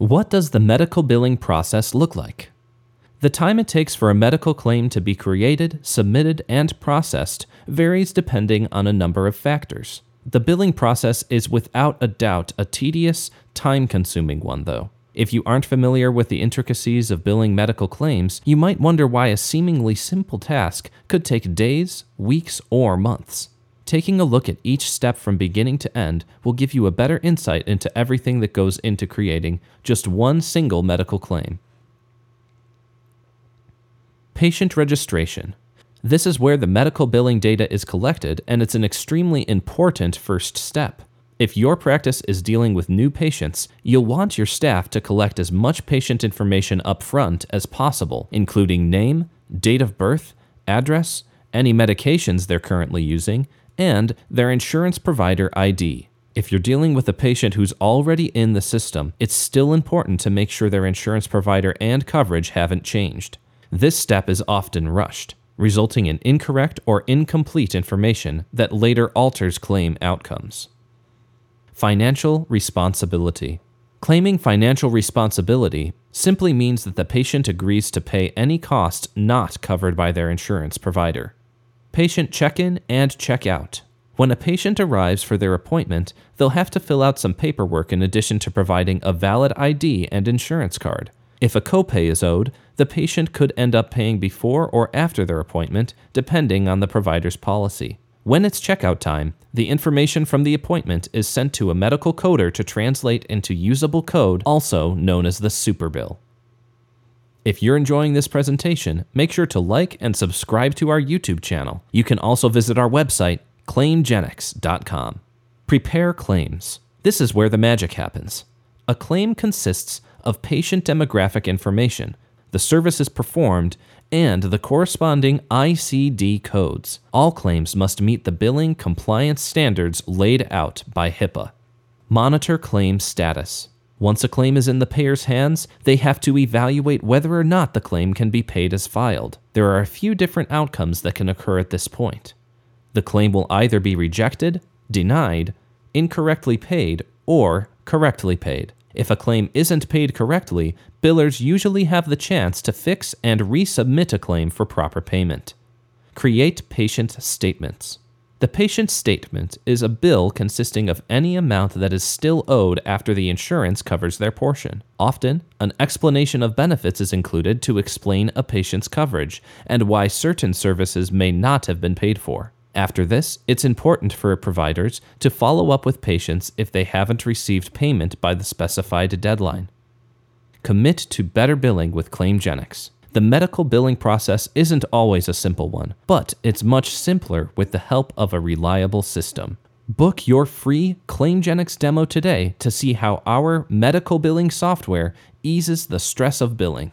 What does the medical billing process look like? The time it takes for a medical claim to be created, submitted, and processed varies depending on a number of factors. The billing process is without a doubt a tedious, time consuming one, though. If you aren't familiar with the intricacies of billing medical claims, you might wonder why a seemingly simple task could take days, weeks, or months. Taking a look at each step from beginning to end will give you a better insight into everything that goes into creating just one single medical claim. Patient registration. This is where the medical billing data is collected, and it's an extremely important first step. If your practice is dealing with new patients, you'll want your staff to collect as much patient information up front as possible, including name, date of birth, address, any medications they're currently using, and their insurance provider ID. If you're dealing with a patient who's already in the system, it's still important to make sure their insurance provider and coverage haven't changed. This step is often rushed, resulting in incorrect or incomplete information that later alters claim outcomes. Financial responsibility. Claiming financial responsibility simply means that the patient agrees to pay any cost not covered by their insurance provider. Patient check in and check out. When a patient arrives for their appointment, they'll have to fill out some paperwork in addition to providing a valid ID and insurance card. If a copay is owed, the patient could end up paying before or after their appointment, depending on the provider's policy. When it's checkout time, the information from the appointment is sent to a medical coder to translate into usable code, also known as the superbill. If you're enjoying this presentation, make sure to like and subscribe to our YouTube channel. You can also visit our website, claimgenix.com. Prepare claims. This is where the magic happens. A claim consists of patient demographic information, the services performed, and the corresponding ICD codes. All claims must meet the billing compliance standards laid out by HIPAA. Monitor claim status. Once a claim is in the payer's hands, they have to evaluate whether or not the claim can be paid as filed. There are a few different outcomes that can occur at this point. The claim will either be rejected, denied, incorrectly paid, or correctly paid. If a claim isn't paid correctly, billers usually have the chance to fix and resubmit a claim for proper payment. Create patient statements. The patient statement is a bill consisting of any amount that is still owed after the insurance covers their portion. Often, an explanation of benefits is included to explain a patient's coverage and why certain services may not have been paid for. After this, it's important for providers to follow up with patients if they haven't received payment by the specified deadline. Commit to better billing with ClaimGenix. The medical billing process isn't always a simple one, but it's much simpler with the help of a reliable system. Book your free ClaimGenix demo today to see how our medical billing software eases the stress of billing.